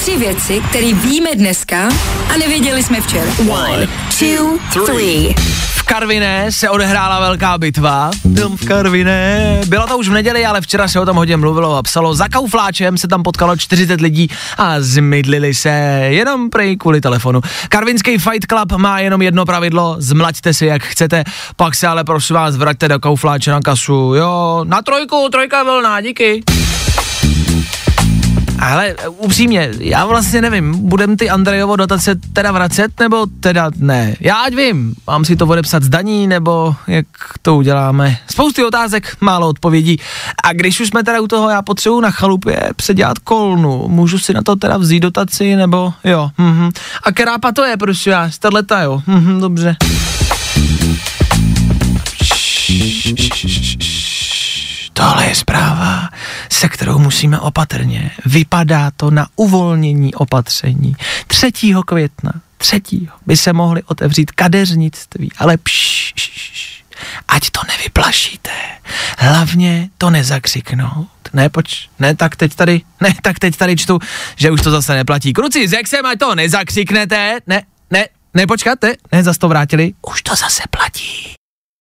Tři věci, které víme dneska a nevěděli jsme včera. One, two, three. V Karviné se odehrála velká bitva. Film v Karviné. Byla to už v neděli, ale včera se o tom hodně mluvilo a psalo. Za kaufláčem se tam potkalo 40 lidí a zmydlili se jenom prej kvůli telefonu. Karvinský Fight Club má jenom jedno pravidlo, zmlaďte si jak chcete, pak se ale prosím vás vraťte do kaufláče na kasu. Jo, na trojku, trojka vlna, díky. Ale upřímně, já vlastně nevím, budem ty Andrejovo dotace teda vracet, nebo teda ne? Já ať vím, mám si to odepsat z daní, nebo jak to uděláme? Spousty otázek, málo odpovědí. A když už jsme teda u toho, já potřebuji na chalupě předělat kolnu, můžu si na to teda vzít dotaci, nebo jo, mhm. A kerápa to je, prosím vás, tato jo, mhm, dobře. Tohle je zpráva, musíme opatrně. Vypadá to na uvolnění opatření. 3. května, 3. by se mohli otevřít kadeřnictví, ale pš, ať to nevyplašíte. Hlavně to nezakřiknout. Ne, poč, ne, tak teď tady, ne, tak teď tady čtu, že už to zase neplatí. Kruci, řekl jsem, ať to nezakřiknete, ne, ne, ne, počkáte, ne, zase to vrátili, už to zase platí.